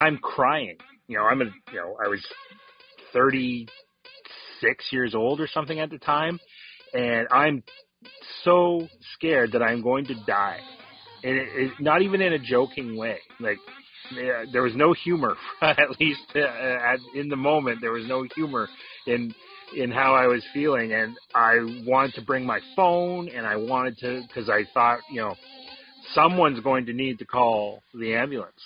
I'm crying. You know, I'm a, you know, I was 36 years old or something at the time, and I'm so scared that I'm going to die. And it, it, not even in a joking way. Like there was no humor, at least uh, at, in the moment. There was no humor in in how I was feeling, and I wanted to bring my phone, and I wanted to because I thought, you know, someone's going to need to call the ambulance.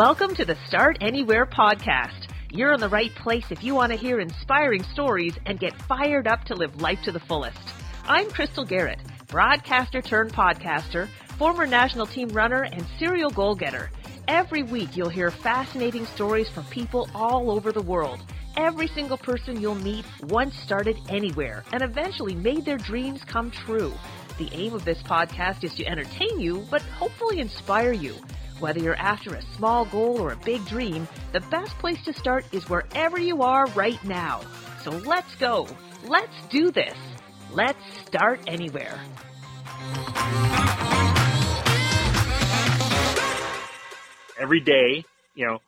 Welcome to the Start Anywhere podcast. You're in the right place if you want to hear inspiring stories and get fired up to live life to the fullest. I'm Crystal Garrett, broadcaster turned podcaster, former national team runner, and serial goal getter. Every week you'll hear fascinating stories from people all over the world. Every single person you'll meet once started anywhere and eventually made their dreams come true. The aim of this podcast is to entertain you, but hopefully inspire you. Whether you're after a small goal or a big dream, the best place to start is wherever you are right now. So let's go. Let's do this. Let's start anywhere. Every day, you know,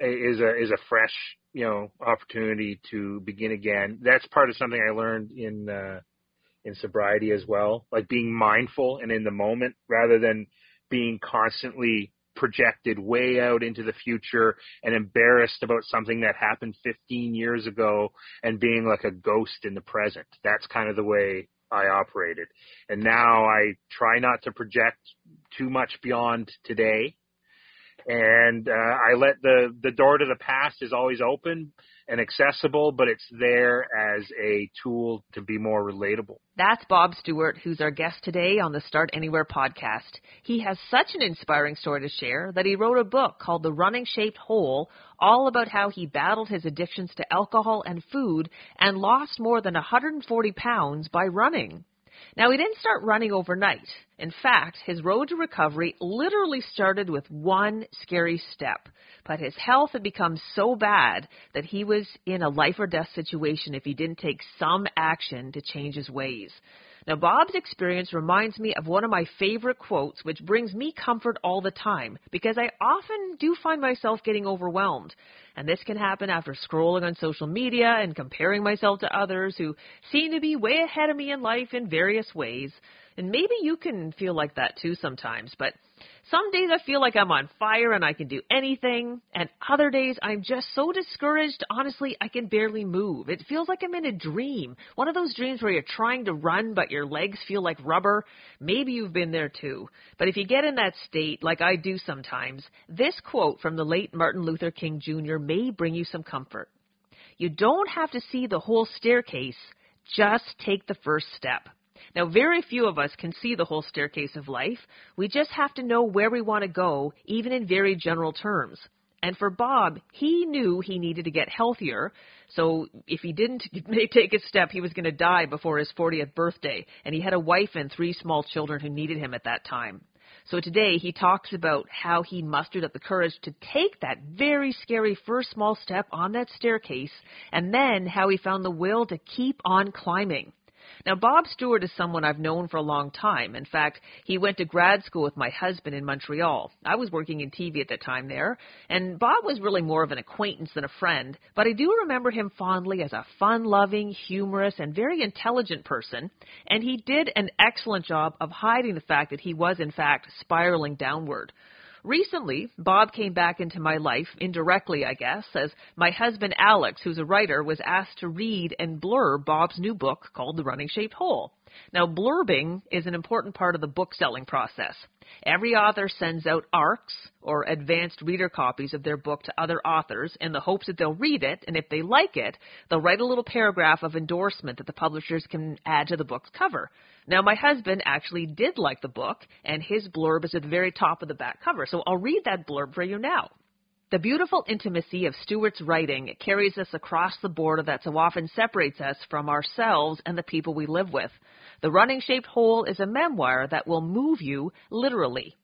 is a is a fresh, you know, opportunity to begin again. That's part of something I learned in uh, in sobriety as well, like being mindful and in the moment rather than being constantly projected way out into the future and embarrassed about something that happened 15 years ago and being like a ghost in the present. That's kind of the way I operated. And now I try not to project too much beyond today. And uh, I let the the door to the past is always open, and accessible, but it's there as a tool to be more relatable. That's Bob Stewart, who's our guest today on the Start Anywhere podcast. He has such an inspiring story to share that he wrote a book called The Running Shaped Hole, all about how he battled his addictions to alcohol and food and lost more than 140 pounds by running. Now, he didn't start running overnight. In fact, his road to recovery literally started with one scary step. But his health had become so bad that he was in a life or death situation if he didn't take some action to change his ways. Now, Bob's experience reminds me of one of my favorite quotes, which brings me comfort all the time because I often do find myself getting overwhelmed. And this can happen after scrolling on social media and comparing myself to others who seem to be way ahead of me in life in various ways. And maybe you can feel like that too sometimes, but some days I feel like I'm on fire and I can do anything, and other days I'm just so discouraged, honestly, I can barely move. It feels like I'm in a dream. One of those dreams where you're trying to run, but your legs feel like rubber. Maybe you've been there too. But if you get in that state, like I do sometimes, this quote from the late Martin Luther King Jr. may bring you some comfort. You don't have to see the whole staircase, just take the first step. Now, very few of us can see the whole staircase of life. We just have to know where we want to go, even in very general terms. And for Bob, he knew he needed to get healthier. So if he didn't take a step, he was going to die before his 40th birthday. And he had a wife and three small children who needed him at that time. So today he talks about how he mustered up the courage to take that very scary first small step on that staircase and then how he found the will to keep on climbing. Now, Bob Stewart is someone I've known for a long time. In fact, he went to grad school with my husband in Montreal. I was working in TV at the time there, and Bob was really more of an acquaintance than a friend, but I do remember him fondly as a fun loving, humorous, and very intelligent person, and he did an excellent job of hiding the fact that he was, in fact, spiraling downward. Recently, Bob came back into my life, indirectly, I guess, as my husband Alex, who's a writer, was asked to read and blurb Bob's new book called The Running Shaped Hole. Now, blurbing is an important part of the book selling process. Every author sends out ARCs, or advanced reader copies of their book to other authors in the hopes that they'll read it, and if they like it, they'll write a little paragraph of endorsement that the publishers can add to the book's cover. Now, my husband actually did like the book, and his blurb is at the very top of the back cover, so I'll read that blurb for you now. The beautiful intimacy of Stewart's writing carries us across the border that so often separates us from ourselves and the people we live with. The Running Shaped Hole is a memoir that will move you literally.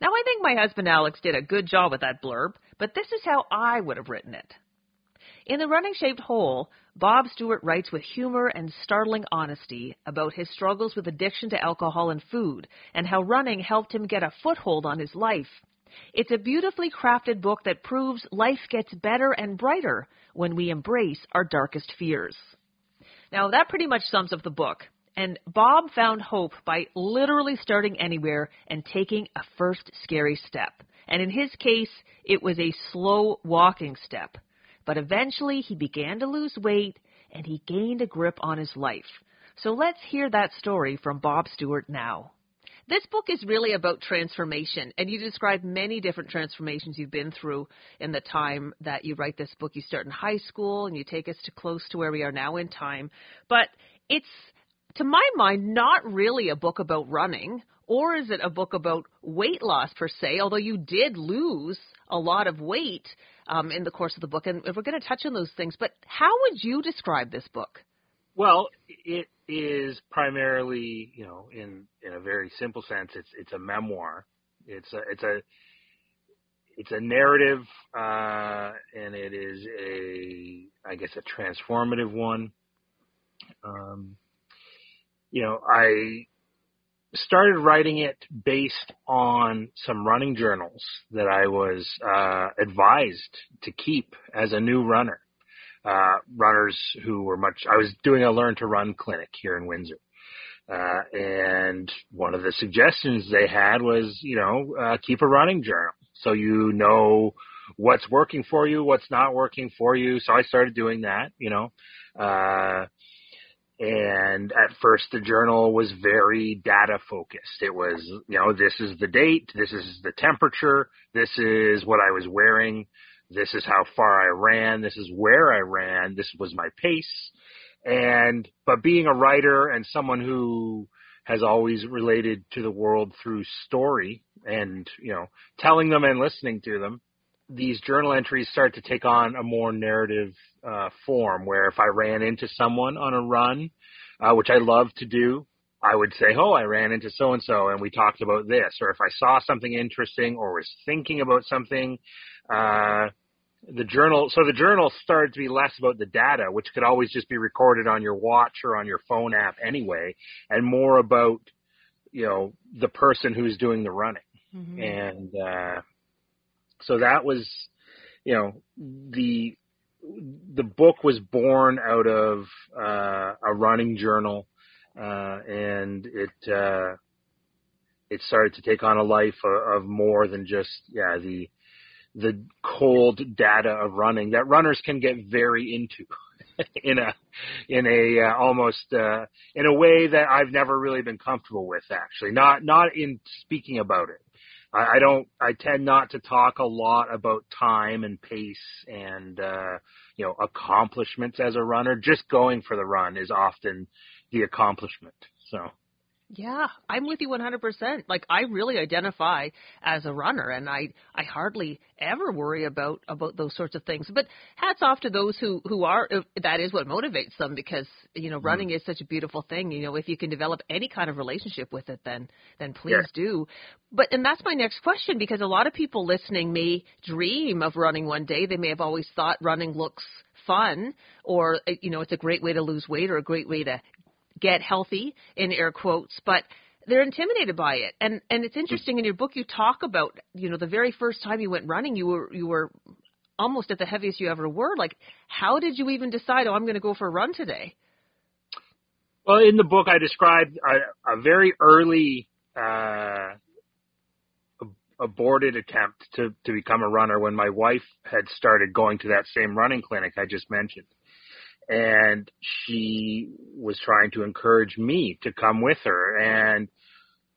Now, I think my husband Alex did a good job with that blurb, but this is how I would have written it. In The Running Shaped Hole, Bob Stewart writes with humor and startling honesty about his struggles with addiction to alcohol and food, and how running helped him get a foothold on his life. It's a beautifully crafted book that proves life gets better and brighter when we embrace our darkest fears. Now, that pretty much sums up the book. And Bob found hope by literally starting anywhere and taking a first scary step. And in his case, it was a slow walking step. But eventually he began to lose weight and he gained a grip on his life. So let's hear that story from Bob Stewart now. This book is really about transformation, and you describe many different transformations you've been through in the time that you write this book. You start in high school and you take us to close to where we are now in time. But it's, to my mind, not really a book about running, or is it a book about weight loss per se, although you did lose a lot of weight um, in the course of the book, and we're going to touch on those things. But how would you describe this book? Well, it is primarily, you know, in in a very simple sense, it's it's a memoir. It's a it's a it's a narrative, uh, and it is a I guess a transformative one. Um, you know, I started writing it based on some running journals that I was uh, advised to keep as a new runner. Uh, runners who were much. I was doing a learn to run clinic here in Windsor. Uh, and one of the suggestions they had was, you know, uh, keep a running journal so you know what's working for you, what's not working for you. So I started doing that, you know. And at first the journal was very data focused. It was, you know, this is the date, this is the temperature, this is what I was wearing, this is how far I ran, this is where I ran, this was my pace. And, but being a writer and someone who has always related to the world through story and, you know, telling them and listening to them, these journal entries start to take on a more narrative uh, form where if I ran into someone on a run, uh, which I love to do, I would say, oh, I ran into so and so and we talked about this. Or if I saw something interesting or was thinking about something, uh, the journal, so the journal started to be less about the data, which could always just be recorded on your watch or on your phone app anyway, and more about, you know, the person who's doing the running. Mm-hmm. And, uh, so that was, you know, the the book was born out of uh, a running journal, uh, and it uh, it started to take on a life of, of more than just yeah the the cold data of running that runners can get very into in a in a uh, almost uh, in a way that I've never really been comfortable with actually. Not not in speaking about it I, I don't. I tend not to talk a lot about time and pace and uh, you know accomplishments as a runner. Just going for the run is often the accomplishment. So. Yeah, I'm with you 100%. Like I really identify as a runner and I I hardly ever worry about about those sorts of things. But hats off to those who who are that is what motivates them because you know running mm. is such a beautiful thing. You know, if you can develop any kind of relationship with it then then please yeah. do. But and that's my next question because a lot of people listening may dream of running one day. They may have always thought running looks fun or you know it's a great way to lose weight or a great way to get healthy in air quotes, but they're intimidated by it. And and it's interesting in your book you talk about, you know, the very first time you went running, you were you were almost at the heaviest you ever were. Like, how did you even decide, oh, I'm going to go for a run today? Well, in the book, I described a, a very early uh, aborted attempt to to become a runner when my wife had started going to that same running clinic I just mentioned and she was trying to encourage me to come with her and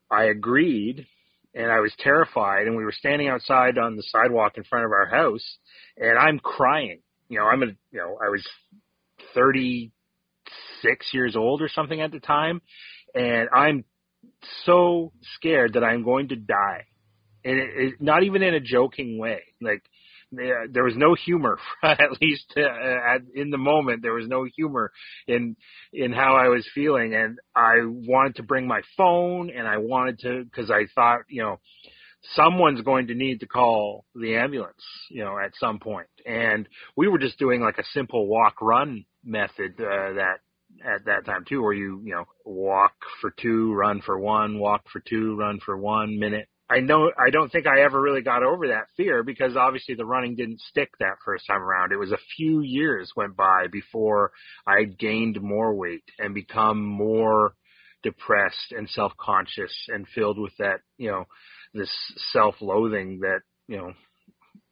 I agreed and I was terrified and we were standing outside on the sidewalk in front of our house and I'm crying. You know, I'm a you know, I was 36 years old or something at the time and I'm so scared that I'm going to die. And it, it, not even in a joking way. Like there was no humor at least uh, at, in the moment there was no humor in in how I was feeling and I wanted to bring my phone and I wanted to cuz I thought you know someone's going to need to call the ambulance, you know, at some point. And we were just doing like a simple walk run method uh, that at that time too, where you you know walk for two, run for one, walk for two, run for one minute. I know I don't think I ever really got over that fear because obviously the running didn't stick that first time around. It was a few years went by before I gained more weight and become more depressed and self-conscious and filled with that, you know, this self-loathing that, you know,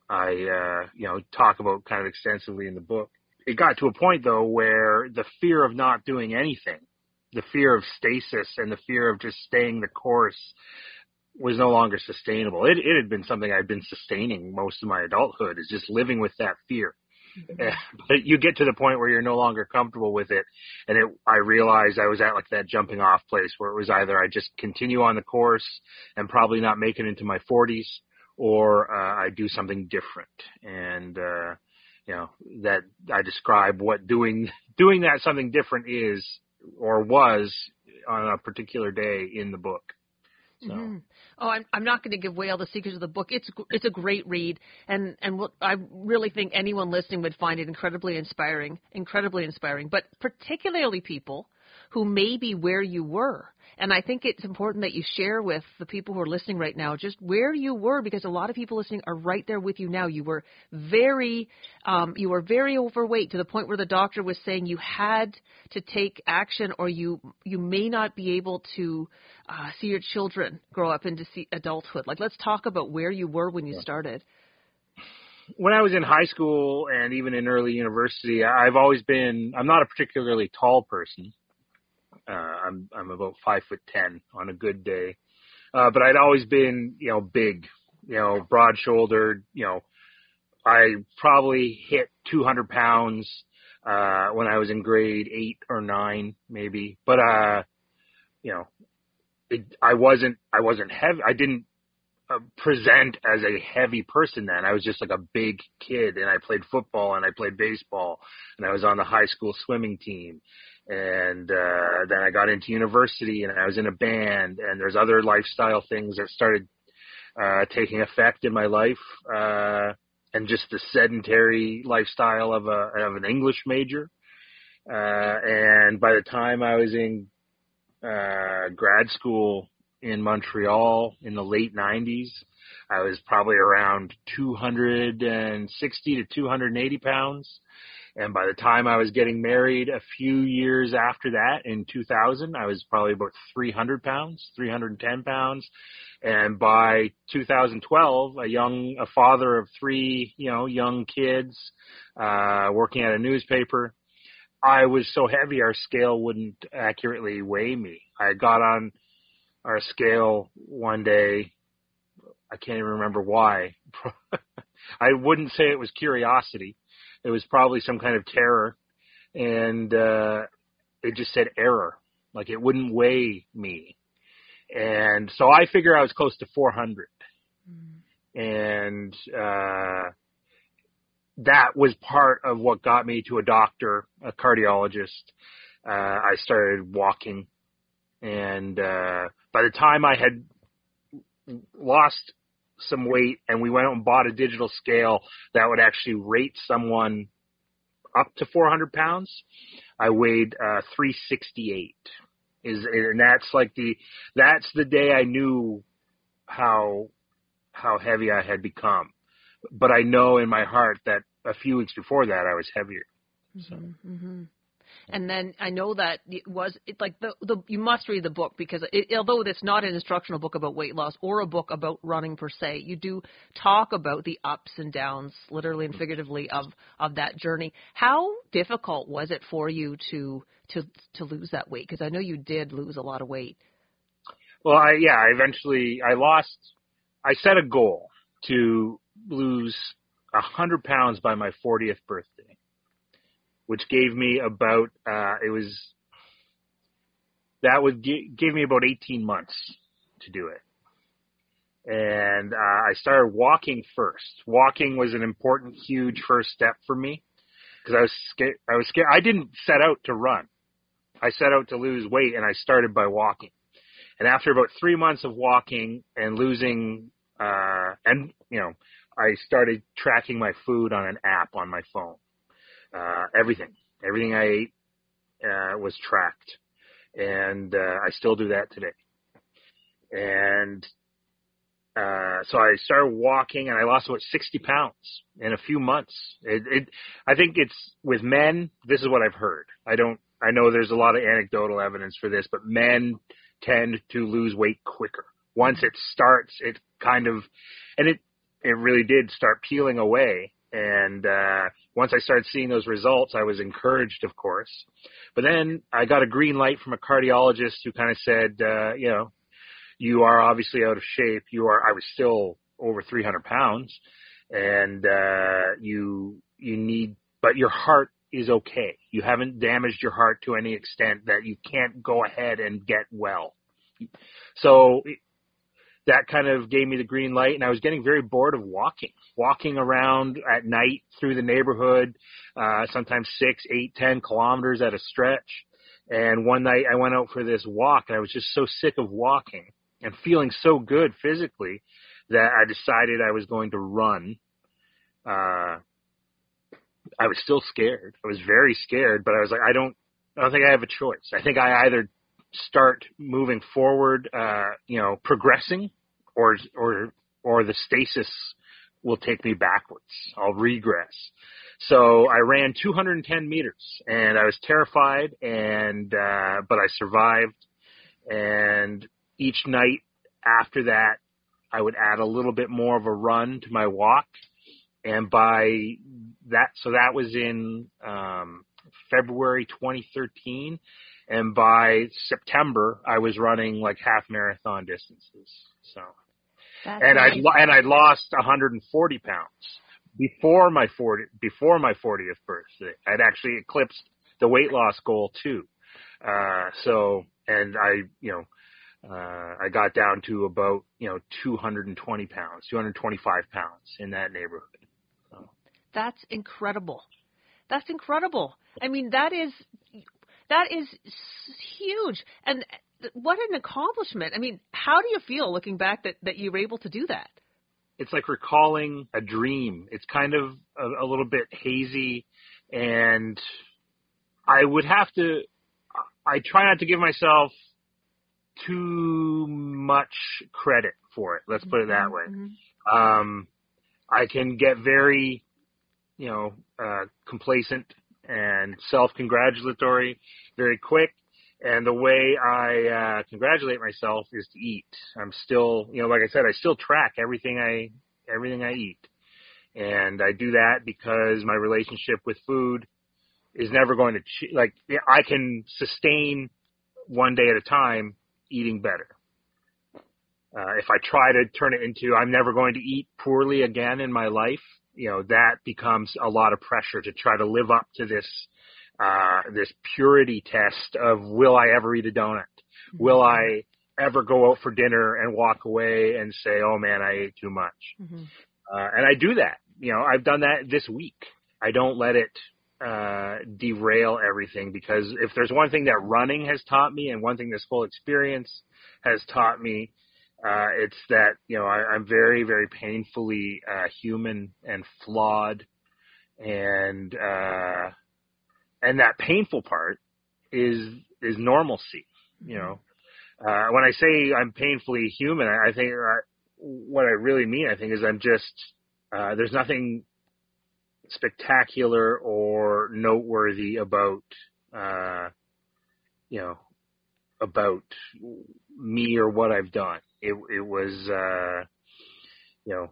I uh, you know, talk about kind of extensively in the book. It got to a point though where the fear of not doing anything, the fear of stasis and the fear of just staying the course was no longer sustainable. It it had been something I'd been sustaining most of my adulthood is just living with that fear. Mm-hmm. But you get to the point where you're no longer comfortable with it, and it. I realized I was at like that jumping off place where it was either I just continue on the course and probably not make it into my 40s, or uh, I do something different. And uh, you know that I describe what doing doing that something different is or was on a particular day in the book. So. Mm-hmm. Oh, I'm I'm not going to give away all the secrets of the book. It's it's a great read, and and what, I really think anyone listening would find it incredibly inspiring, incredibly inspiring. But particularly people who may be where you were and I think it's important that you share with the people who are listening right now just where you were because a lot of people listening are right there with you now. You were very, um, you were very overweight to the point where the doctor was saying you had to take action or you you may not be able to uh, see your children grow up into see adulthood. Like let's talk about where you were when you started when I was in high school and even in early university, I've always been, I'm not a particularly tall person. Uh, I'm I'm about five foot ten on a good day, uh, but I'd always been you know big, you know broad shouldered. You know, I probably hit 200 pounds uh, when I was in grade eight or nine, maybe. But uh, you know, it, I wasn't I wasn't heavy. I didn't uh, present as a heavy person then. I was just like a big kid and I played football and I played baseball and I was on the high school swimming team and uh, then I got into university and I was in a band and there's other lifestyle things that started uh, taking effect in my life uh, and just the sedentary lifestyle of a of an English major. Uh, and by the time I was in uh, grad school in Montreal in the late 90s, I was probably around 260 to 280 pounds. And by the time I was getting married a few years after that in 2000, I was probably about 300 pounds, 310 pounds. And by 2012, a young, a father of three, you know, young kids, uh, working at a newspaper, I was so heavy our scale wouldn't accurately weigh me. I got on our scale one day. I can't even remember why. I wouldn't say it was curiosity it was probably some kind of terror, and uh, it just said error, like it wouldn't weigh me, and so I figure I was close to 400, mm. and uh, that was part of what got me to a doctor, a cardiologist. Uh, I started walking, and uh, by the time I had lost some weight and we went out and bought a digital scale that would actually rate someone up to 400 pounds. I weighed uh, 368. Is and that's like the that's the day I knew how how heavy I had become. But I know in my heart that a few weeks before that I was heavier. So. Mm-hmm. mm-hmm. And then I know that it was it, like the the you must read the book because it, although it's not an instructional book about weight loss or a book about running per se, you do talk about the ups and downs, literally and figuratively, of of that journey. How difficult was it for you to to to lose that weight? Because I know you did lose a lot of weight. Well, I yeah, I eventually I lost. I set a goal to lose a hundred pounds by my 40th birthday which gave me about uh, it was that would give, gave me about 18 months to do it. And uh, I started walking first. Walking was an important, huge first step for me because I was scared. I was scared. I didn't set out to run. I set out to lose weight, and I started by walking. And after about three months of walking and losing uh, and you know, I started tracking my food on an app on my phone. Uh, everything, everything I ate uh, was tracked, and uh, I still do that today. And uh, so I started walking, and I lost about sixty pounds in a few months. It, it, I think it's with men. This is what I've heard. I don't. I know there's a lot of anecdotal evidence for this, but men tend to lose weight quicker. Once it starts, it kind of, and it it really did start peeling away. And uh, once I started seeing those results, I was encouraged, of course. But then I got a green light from a cardiologist who kind of said, uh, you know, you are obviously out of shape. You are. I was still over 300 pounds, and uh, you you need, but your heart is okay. You haven't damaged your heart to any extent that you can't go ahead and get well. So that kind of gave me the green light and I was getting very bored of walking, walking around at night through the neighborhood, uh, sometimes six, eight, ten kilometers at a stretch. And one night I went out for this walk and I was just so sick of walking and feeling so good physically that I decided I was going to run. Uh, I was still scared. I was very scared, but I was like, I don't, I don't think I have a choice. I think I either start moving forward, uh, you know, progressing, or or or the stasis will take me backwards. I'll regress. So I ran 210 meters, and I was terrified, and uh, but I survived. And each night after that, I would add a little bit more of a run to my walk, and by that, so that was in um, February 2013 and by September I was running like half marathon distances. So, That's and I and I lost 140 pounds before my 40 before my 40th birthday. I'd actually eclipsed the weight loss goal too. Uh, so and I you know. Uh, I got down to about, you know, 220 pounds, 225 pounds in that neighborhood. So. That's incredible. That's incredible. I mean, that is that is huge. And what an accomplishment. I mean, how do you feel looking back that that you were able to do that? it's like recalling a dream. It's kind of a, a little bit hazy, and I would have to. I try not to give myself too much credit for it. Let's put it that way. Mhm. Um, I can get very, you know, uh, complacent and self-congratulatory very quick. And the way I uh, congratulate myself is to eat. I'm still, you know, like I said, I still track everything I everything I eat, and I do that because my relationship with food is never going to ch- like I can sustain one day at a time eating better. Uh, if I try to turn it into I'm never going to eat poorly again in my life, you know, that becomes a lot of pressure to try to live up to this uh, this purity test of will I ever eat a donut? Will I ever go out for dinner and walk away and say, oh man, I ate too much? Mhm. Uh, and I do that. You know, I've done that this week. I don't let it uh, derail everything because if there's one thing that running has taught me and one thing this whole experience has taught me, uh, it's that, you know, I, I'm very, very painfully uh, human and flawed. And, uh, and that painful part is, is normalcy, you know. Uh, when I say I'm painfully human, I, I think uh, what I really mean, I think, is I'm just uh, there's nothing spectacular or noteworthy about uh, you know about me or what I've done. It it was uh, you know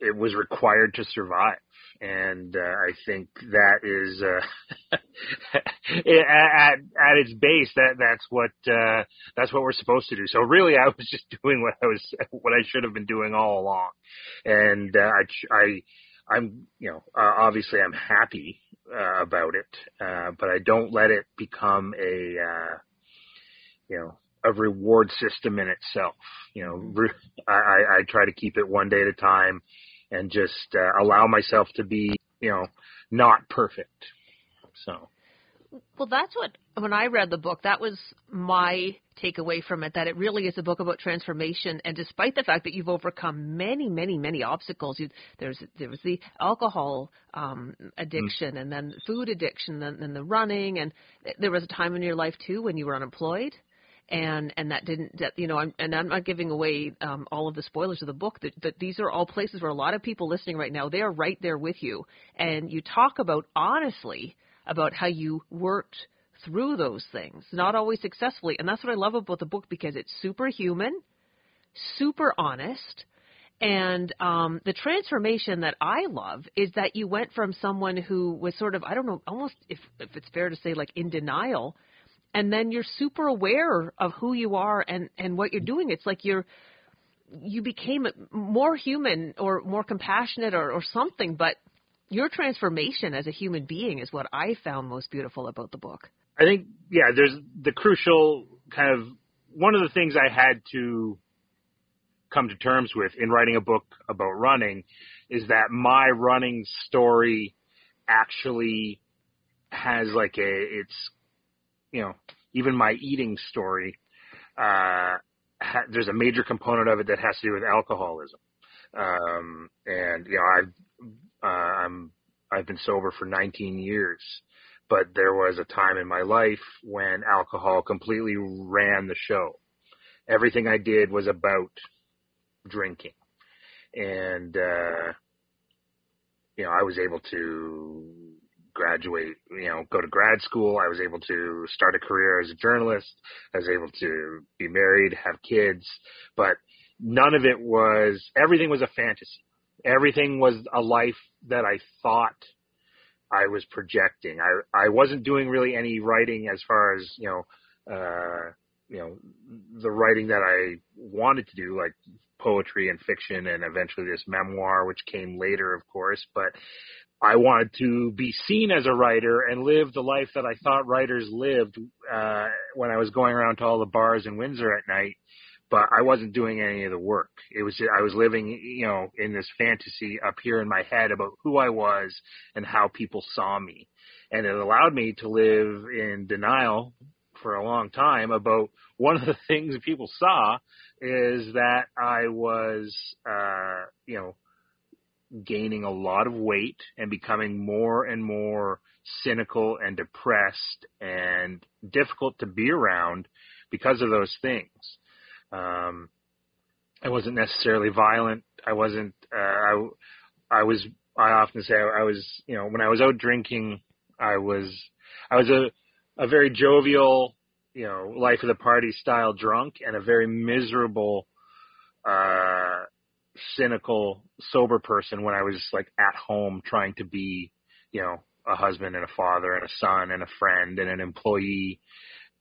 it was required to survive. And uh, I think that is uh, at at its base that that's what uh, that's what we're supposed to do. So really, I was just doing what I was what I should have been doing all along, and uh, I I I'm you know uh, obviously I'm happy uh, about it, uh, but I don't let it become a uh, you know a reward system in itself. You know, re- I, I I try to keep it one day at a time and just uh, allow myself to be, you know, not perfect. So, Well, that's what when I read the book, that was my takeaway from it. That it really is a book about transformation, and despite the fact that you've overcome many, many, many obstacles, you, there's there was the alcohol um, addiction, mm. and then food addiction, and then the running, and there was a time in your life too when you were unemployed and and that didn't that you know I'm and I'm not giving away um, all of the spoilers of the book that, that these are all places where a lot of people listening right now they are right there with you. And you talk about honestly about how you worked through those things not always successfully. And that's what I love about the book because it's super human super honest. And um, the transformation that I love is that you went from someone who was sort of, I don't know, almost if, if it's fair to say, like in denial and then you're super aware of who you are and and what you're doing. It's like you're you became more human or more compassionate or, or something but your transformation as a human being is what i found most beautiful about the book. I think yeah there's the crucial kind of one of the things i had to come to terms with in writing a book about running is that my running story actually has like a it's you know, even my eating story, uh, ha- there's a major component of it that has to do with alcoholism. Um, and you know, I've uh, I'm I've been sober for 19 years, but there was a time in my life when alcohol completely ran the show. Everything I did was about drinking, and uh, you know, I was able to graduate, you know, go to grad school. I was able to start a career as a journalist. I was able to be married, have kids, but none of it was, everything was a fantasy. Everything was a life that I thought I was projecting. I, I wasn't doing really any writing as far as, you know, uh, you know, the writing that I wanted to do, like poetry and fiction and eventually this memoir, which came later, of course, but I wanted to be seen as a writer and live the life that I thought writers lived uh, when I was going around to all the bars in Windsor at night. But I wasn't doing any of the work. It was I was living, you know, in this fantasy up here in my head about who I was and how people saw me, and it allowed me to live in denial for a long time about one of the things people saw is that I was, uh, you know, gaining a lot of weight and becoming more and more cynical and depressed and difficult to be around because of those things. Um, I wasn't necessarily violent. I wasn't. Uh, I I was. I often say I was. You know, when I was out drinking, I was. I was a a very jovial, you know, life of the party style drunk, and a very miserable, uh, cynical, sober person when I was just like at home trying to be, you know, a husband and a father and a son and a friend and an employee.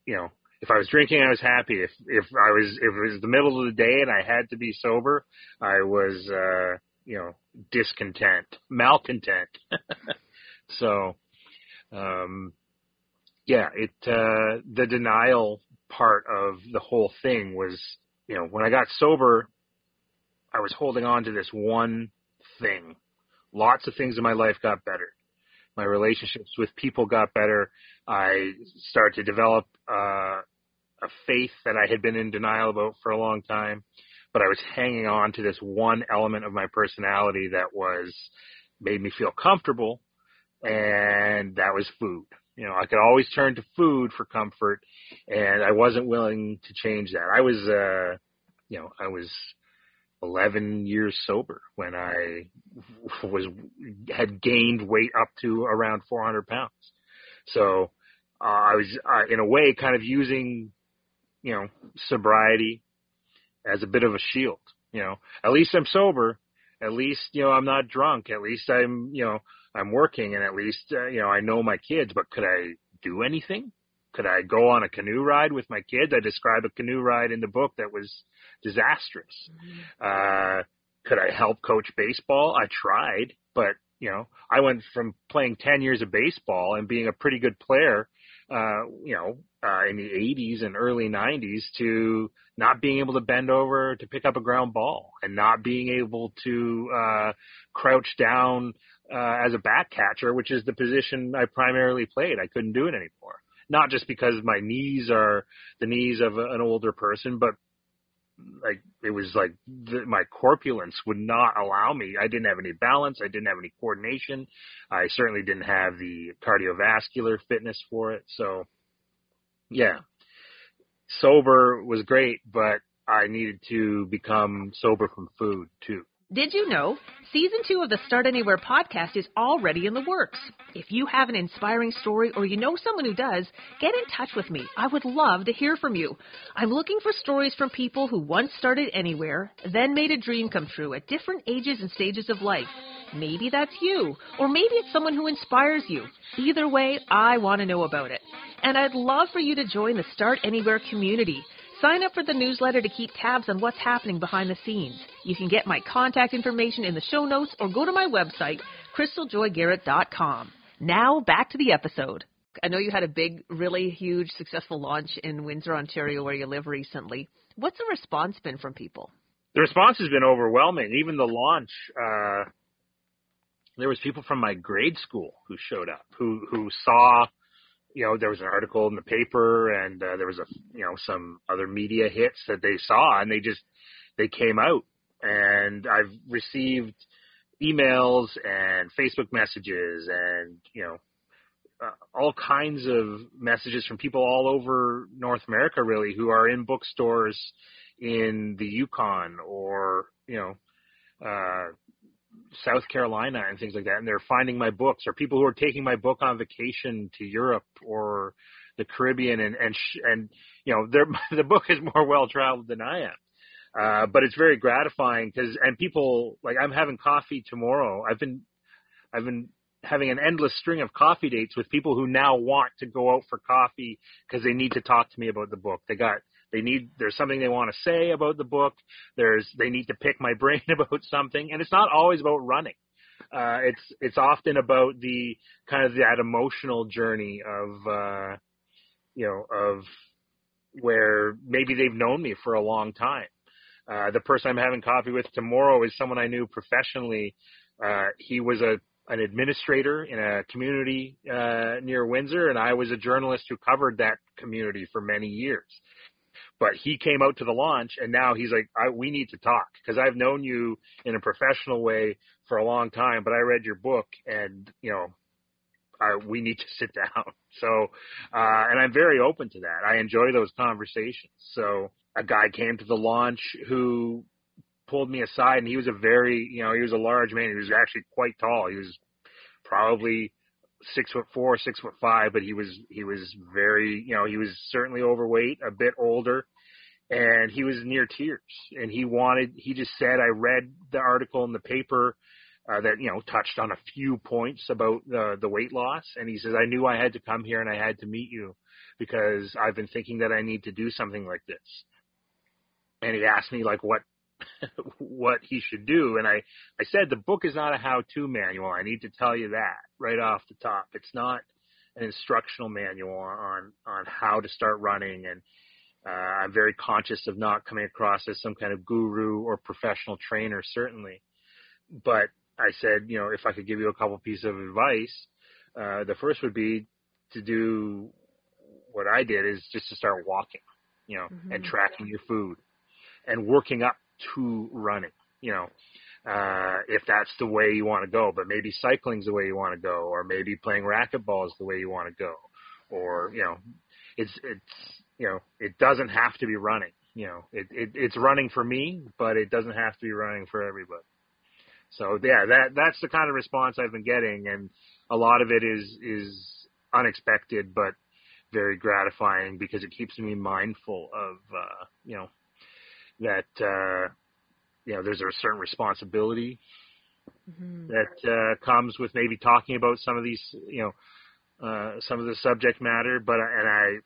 You know, if I was drinking, I was happy. If if I was if it was the middle of the day and I had to be sober, I was uh, you know, discontent, malcontent. so um yeah, it uh the denial part of the whole thing was, you know, when I got sober, I was holding on to this one thing. Lots of things in my life got better. My relationships with people got better. I started to develop uh, a faith that I had been in denial about for a long time, but I was hanging on to this one element of my personality that was made me feel comfortable, and that was food. You know, I could always turn to food for comfort, and I wasn't willing to change that. I was, uh, you know, I was 11 years sober when I was had gained weight up to around 400 pounds. So uh, I was uh, in a way kind of using, you know, sobriety as a bit of a shield. You know, at least I'm sober. At least you know I'm not drunk. At least I'm you know I'm working, and at least uh, you know I know my kids. But could I do anything? Could I go on a canoe ride with my kids? I describe a canoe ride in the book that was disastrous. Mm-hmm. Uh, could I help coach baseball? I tried, but you know, I went from playing 10 years of baseball and being a pretty good player, uh, you know, uh, in the 80s and early 90s to not being able to bend over to pick up a ground ball and not being able to, uh, crouch down, uh, as a back catcher, which is the position I primarily played. I couldn't do it anymore not just because my knees are the knees of an older person, but like it was like the, my corpulence would not allow me. I didn't have any balance. I didn't have any coordination. I certainly didn't have the cardiovascular fitness for it. So, yeah, sober was great, but I needed to become sober from food too. Did you know? Season two of the Start Anywhere podcast is already in the works. If you have an inspiring story or you know someone who does, get in touch with me. I would love to hear from you. I'm looking for stories from people who once started anywhere, then made a dream come true at different ages and stages of life. Maybe that's you, or maybe it's someone who inspires you. Either way, I want to know about it. And I'd love for you to join the Start Anywhere community. Sign up for the newsletter to keep tabs on what's happening behind the scenes. You can get my contact information in the show notes or go to my website, crystaljoygarrett.com. Now back to the episode. I know you had a big, really huge, successful launch in Windsor, Ontario, where you live recently. What's the response been from people? The response has been overwhelming. Even the launch, uh, there was people from my grade school who showed up, who who saw you know, there was an article in the paper and uh, there was a, you know, some other media hits that they saw and they just, they came out. And I've received emails and Facebook messages and, you know, uh, all kinds of messages from people all over North America really who are in bookstores in the Yukon or, you know, uh, South Carolina and things like that, and they're finding my books, or people who are taking my book on vacation to Europe or the Caribbean, and and sh- and you know, the book is more well traveled than I am. Uh, but it's very gratifying because, and people like I'm having coffee tomorrow. I've been, I've been having an endless string of coffee dates with people who now want to go out for coffee because they need to talk to me about the book. They got they need there's something they want to say about the book. There's they need to pick my brain about something, and it's not always about running. Uh, it's it's often about the kind of that emotional journey of uh, you know of where maybe they've known me for a long time. Uh, the person I'm having coffee with tomorrow is someone I knew professionally. Uh, he was a an administrator in a community uh, near Windsor, and I was a journalist who covered that community for many years. But he came out to the launch, and now he's like, I, "We need to talk because I've known you in a professional way for a long time, but I read your book, and you know, I, we need to sit down." So, uh, and I'm very open to that. I enjoy those conversations. So, a guy came to the launch who pulled me aside, and he was a very, you know, he was a large man. He was actually quite tall. He was probably six foot four, six foot five, but he was he was very you know he was certainly overweight, a bit older, and he was near tears. And he wanted he just said I read the article in the paper uh, that you know touched on a few points about the the weight loss, and he says I knew I had to come here and I had to meet you because I've been thinking that I need to do something like this. And he asked me like what what he should do. And I, I said the book is not a how-to manual. I need to tell you that right off the top. It's not an instructional manual on on how to start running. And uh, I'm very conscious of not coming across as some kind of guru or professional trainer, certainly. But I said, you know, if I could give you a couple pieces of advice, uh, the first would be to do what I did is just to start walking, you know, mm-hmm. and tracking your food and working up to running. You know, uh, if that's the way you want to go, but maybe cycling's the way you want to go, or maybe playing racquetball is the way you want to go, or you know, it's it's you know, it doesn't have to be running. You know, it, it it's running for me, but it doesn't have to be running for everybody. So yeah, that that's the kind of response I've been getting, and a lot of it is is unexpected, but very gratifying because it keeps me mindful of uh, you know that uh, you know there's a certain responsibility mm-hmm. that uh, comes with maybe talking about some of these you know uh, some of the subject matter, but and I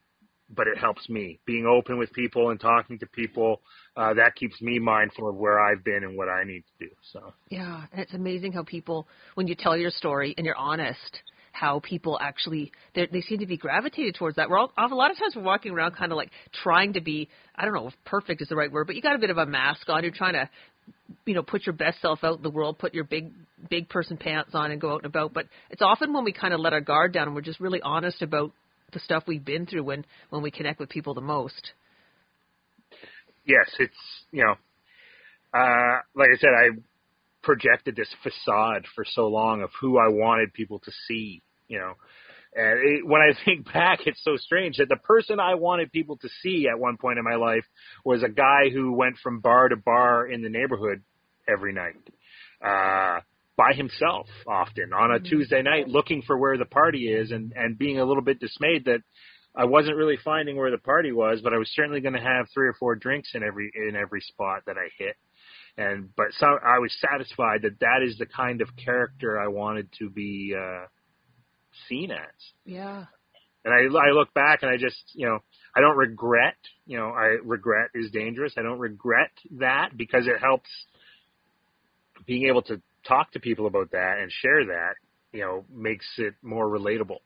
but it helps me being open with people and talking to people. Uh, that keeps me mindful of where I've been and what I need to do. So yeah, and it's amazing how people, when you tell your story and you're honest, how people actually they seem to be gravitated towards that. We're all a lot of times we're walking around kind of like trying to be I don't know if perfect is the right word, but you got a bit of a mask on. You're trying to you know put your best self out in the world, put your big big person pants on and go out and about. But it's often when we kind of let our guard down and we're just really honest about the stuff we've been through when when we connect with people the most. Yes, it's you know, uh, like I said, I projected this facade for so long of who I wanted people to see, you know. And it, when I think back, it's so strange that the person I wanted people to see at one point in my life was a guy who went from bar to bar in the neighborhood every night, uh, by himself often on a Tuesday night looking for where the party is and, and being a little bit dismayed that I wasn't really finding where the party was, but I was certainly going to have three or four drinks in every, in every spot that I hit and but so I was satisfied that that is the kind of character I wanted to be uh, seen as. Yeah. And I I look back and I just you know I don't regret you know I regret is dangerous. I don't regret that because it helps being able to talk to people about that and share that you know makes it more relatable.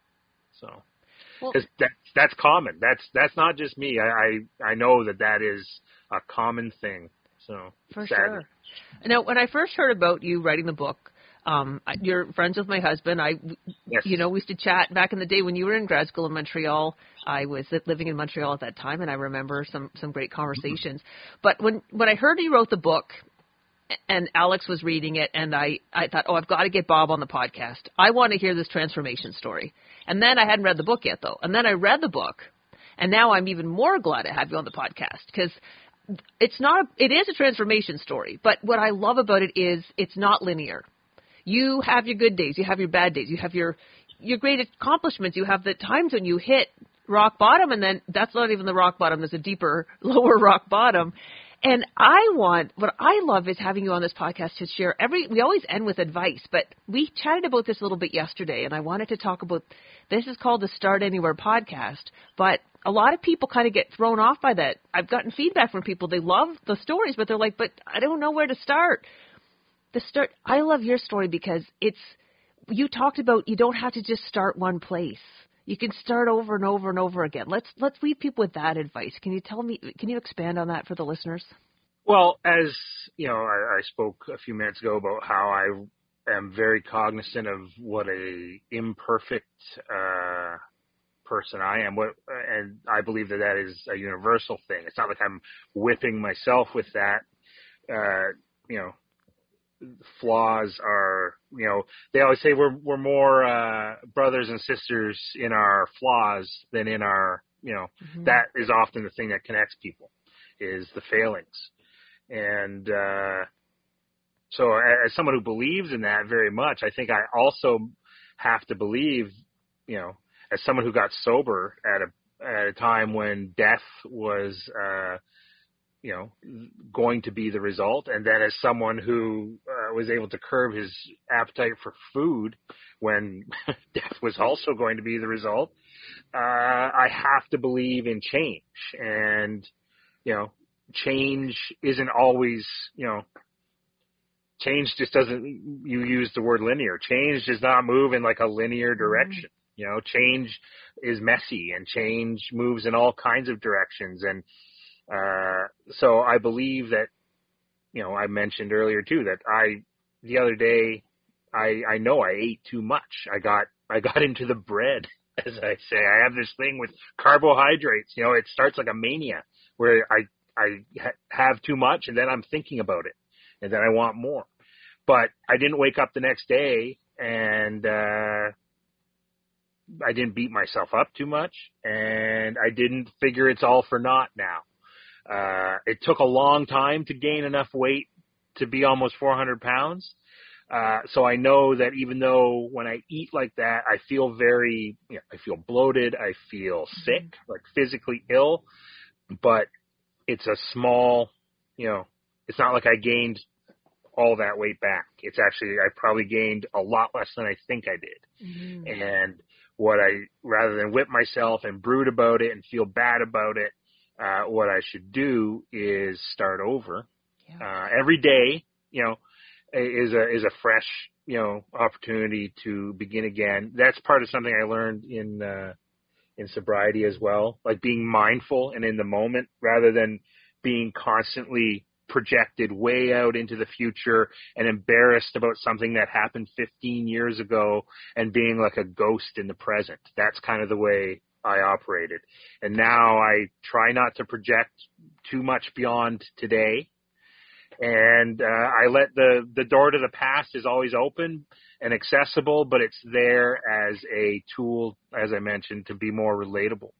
So because well, that that's common. That's that's not just me. I, I I know that that is a common thing so for sad. sure. Now, when I first heard about you writing the book, um, you're friends with my husband. I, yes. you know, we used to chat back in the day when you were in grad school in Montreal. I was living in Montreal at that time, and I remember some some great conversations. But when when I heard you wrote the book, and Alex was reading it, and I I thought, oh, I've got to get Bob on the podcast. I want to hear this transformation story. And then I hadn't read the book yet, though. And then I read the book, and now I'm even more glad to have you on the podcast because it's not a, it is a transformation story but what i love about it is it's not linear. You have your good days you have your bad days you have your your great accomplishments you have the times when you hit rock bottom and then that's not even the rock bottom there's a deeper lower rock bottom. And i want what i love is having you on this podcast to share every we always end with advice but we chatted about this a little bit yesterday and i wanted to talk about this is called the start anywhere podcast but a lot of people kind of get thrown off by that. I've gotten feedback from people they love the stories, but they're like, "But I don't know where to start." The start. I love your story because it's you talked about you don't have to just start one place. You can start over and over and over again. Let's let's leave people with that advice. Can you tell me? Can you expand on that for the listeners? Well, as you know, I, I spoke a few minutes ago about how I am very cognizant of what a imperfect uh, person I am. What, and I believe that that is a universal thing. It's not like I'm whipping myself with that. Uh, you know, flaws are, you know, they always say we're we're more uh, brothers and sisters in our flaws than in our, you know, mm-hmm. that is often the thing that connects people is the failings. And uh, so, as someone who believes in that very much, I think I also have to believe, you know, as someone who got sober at a at a time when death was uh you know going to be the result and then as someone who uh, was able to curb his appetite for food when death was also going to be the result uh i have to believe in change. And you know change isn't always you know change just doesn't you use the word linear. Change does not move in like a linear mm-hmm. direction you know, change is messy and change moves in all kinds of directions. And, uh, so I believe that, you know, I mentioned earlier too that I, the other day, I, I know I ate too much. I got, I got into the bread, as I say. I have this thing with carbohydrates. You know, it starts like a mania where I, I ha- have too much and then I'm thinking about it and then I want more. But I didn't wake up the next day and, uh, I didn't beat myself up too much, and I didn't figure it's all for naught now. Uh, it took a long time to gain enough weight to be almost 400 pounds. Uh, so I know that even though when I eat like that, I feel very, you know, I feel bloated, I feel sick, like physically ill, but it's a small, you know, it's not like I gained all that weight back. It's actually, I probably gained a lot less than I think I did. Mm-hmm. And what I rather than whip myself and brood about it and feel bad about it, uh, what I should do is start over. Yeah. Uh, every day, you know, is a is a fresh, you know, opportunity to begin again. That's part of something I learned in uh, in sobriety as well, like being mindful and in the moment rather than being constantly projected way out into the future and embarrassed about something that happened 15 years ago and being like a ghost in the present. That's kind of the way I operated. And now I try not to project too much beyond today. And uh, I let the the door to the past is always open and accessible, but it's there as a tool, as I mentioned, to be more relatable.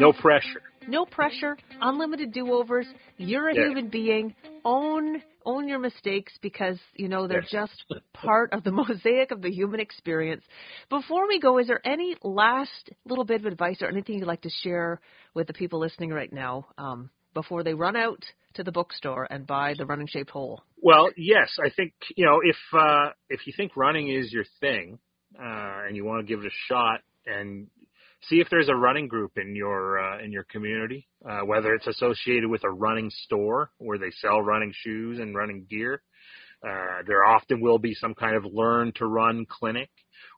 No pressure. No pressure, unlimited do-overs. You're a Yeah. human being. Own own your mistakes because you know they're Yes. just part of the mosaic of the human experience. Before we go, is there any last little bit of advice or anything you'd like to share with the people listening right now um, before they run out to the bookstore and buy the running shaped hole? Well, yes, I think you know if uh, if you think running is your thing uh, and you want to give it a shot and see if there's a running group in your uh, in your community, uh, whether it's associated with a running store where they sell running shoes and running gear. Uh, there often will be some kind of learn to run clinic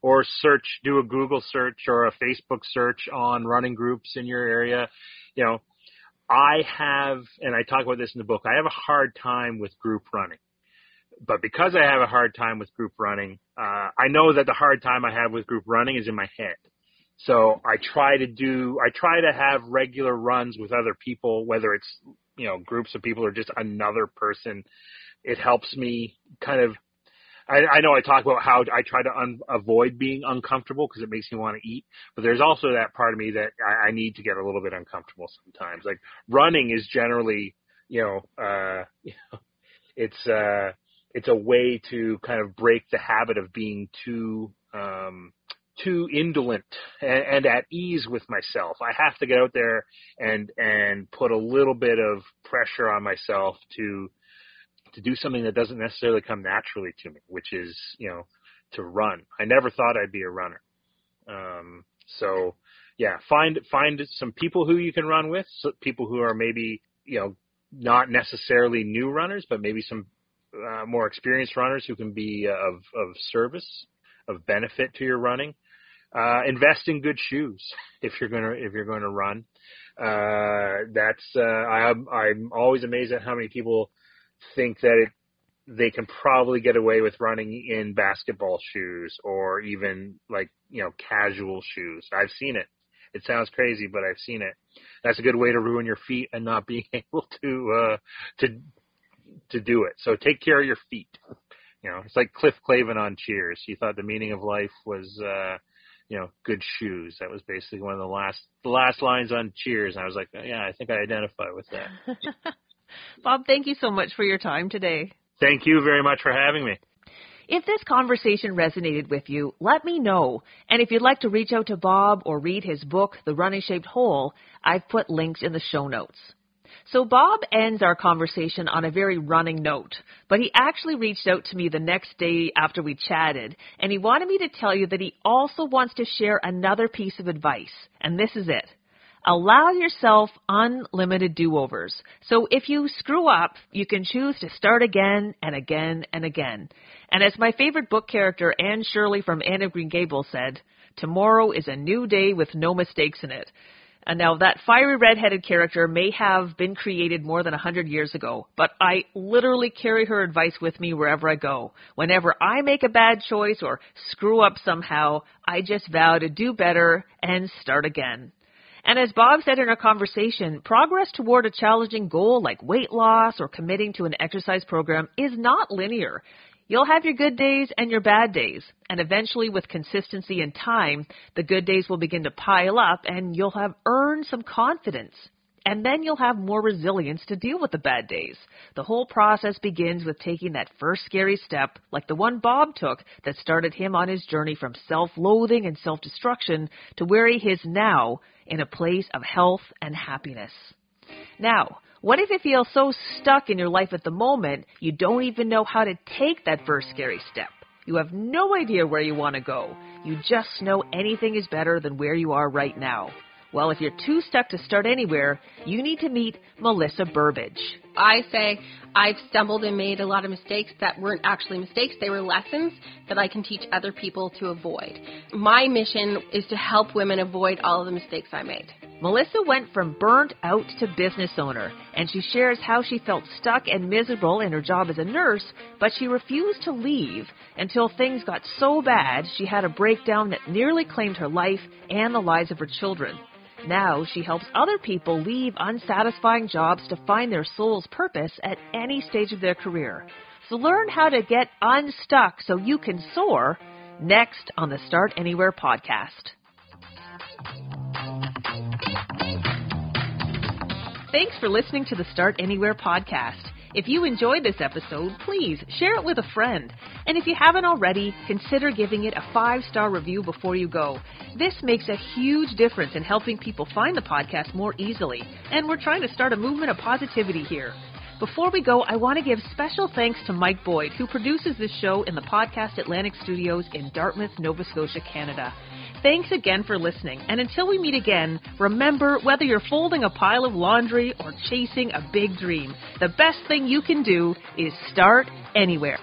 or search, do a Google search or a Facebook search on running groups in your area. You know, I have, and I talk about this in the book, I have a hard time with group running. But because I have a hard time with group running, uh, I know that the hard time I have with group running is in my head. So I try to do, I try to have regular runs with other people, whether it's, you know, groups of people or just another person. It helps me kind of, I, I know I talk about how I try to un, avoid being uncomfortable because it makes me want to eat, but there's also that part of me that I, I need to get a little bit uncomfortable sometimes. Like running is generally, you know, uh, you know, it's, uh, it's a way to kind of break the habit of being too, um, too indolent and, and at ease with myself. I have to get out there and and put a little bit of pressure on myself to to do something that doesn't necessarily come naturally to me, which is you know to run. I never thought I'd be a runner. Um, so yeah, find find some people who you can run with, so people who are maybe you know not necessarily new runners, but maybe some uh, more experienced runners who can be of of service, of benefit to your running. Uh, invest in good shoes if you're gonna if you're going to run. Uh, that's uh, I'm I'm always amazed at how many people think that it they can probably get away with running in basketball shoes or even like you know casual shoes. I've seen it. It sounds crazy, but I've seen it. That's a good way to ruin your feet and not being able to uh, to to do it. So take care of your feet. You know, it's like Cliff Clavin on Cheers. He thought the meaning of life was uh, you know, good shoes. That was basically one of the last the last lines on Cheers, and I was like, oh, yeah, I think I identify with that. Bob, thank you so much for your time today. Thank you very much for having me. If this conversation resonated with you, let me know. And if you'd like to reach out to Bob or read his book, The Running Shaped Hole, I've put links in the show notes. So Bob ends our conversation on a very running note, but he actually reached out to me the next day after we chatted, and he wanted me to tell you that he also wants to share another piece of advice, and this is it. Allow yourself unlimited do-overs. So if you screw up, you can choose to start again and again and again. And as my favorite book character Anne Shirley from Anne of Green Gables said, tomorrow is a new day with no mistakes in it. And now that fiery red-headed character may have been created more than a hundred years ago, but I literally carry her advice with me wherever I go. Whenever I make a bad choice or screw up somehow, I just vow to do better and start again. And as Bob said in our conversation, progress toward a challenging goal like weight loss or committing to an exercise program is not linear. You'll have your good days and your bad days, and eventually with consistency and time, the good days will begin to pile up and you'll have earned some confidence. And then you'll have more resilience to deal with the bad days. The whole process begins with taking that first scary step, like the one Bob took that started him on his journey from self-loathing and self-destruction to where he is now in a place of health and happiness. Now, what if you feel so stuck in your life at the moment you don't even know how to take that first scary step? You have no idea where you want to go. You just know anything is better than where you are right now. Well, if you're too stuck to start anywhere, you need to meet Melissa Burbage. I say I've stumbled and made a lot of mistakes that weren't actually mistakes. They were lessons that I can teach other people to avoid. My mission is to help women avoid all of the mistakes I made. Melissa went from burnt out to business owner, and she shares how she felt stuck and miserable in her job as a nurse, but she refused to leave until things got so bad she had a breakdown that nearly claimed her life and the lives of her children. Now she helps other people leave unsatisfying jobs to find their soul's purpose at any stage of their career. So learn how to get unstuck so you can soar next on the Start Anywhere podcast. Thanks for listening to the Start Anywhere podcast. If you enjoyed this episode, please share it with a friend. And if you haven't already, consider giving it a five star review before you go. This makes a huge difference in helping people find the podcast more easily. And we're trying to start a movement of positivity here. Before we go, I want to give special thanks to Mike Boyd, who produces this show in the Podcast Atlantic Studios in Dartmouth, Nova Scotia, Canada. Thanks again for listening, and until we meet again, remember whether you're folding a pile of laundry or chasing a big dream, the best thing you can do is start anywhere.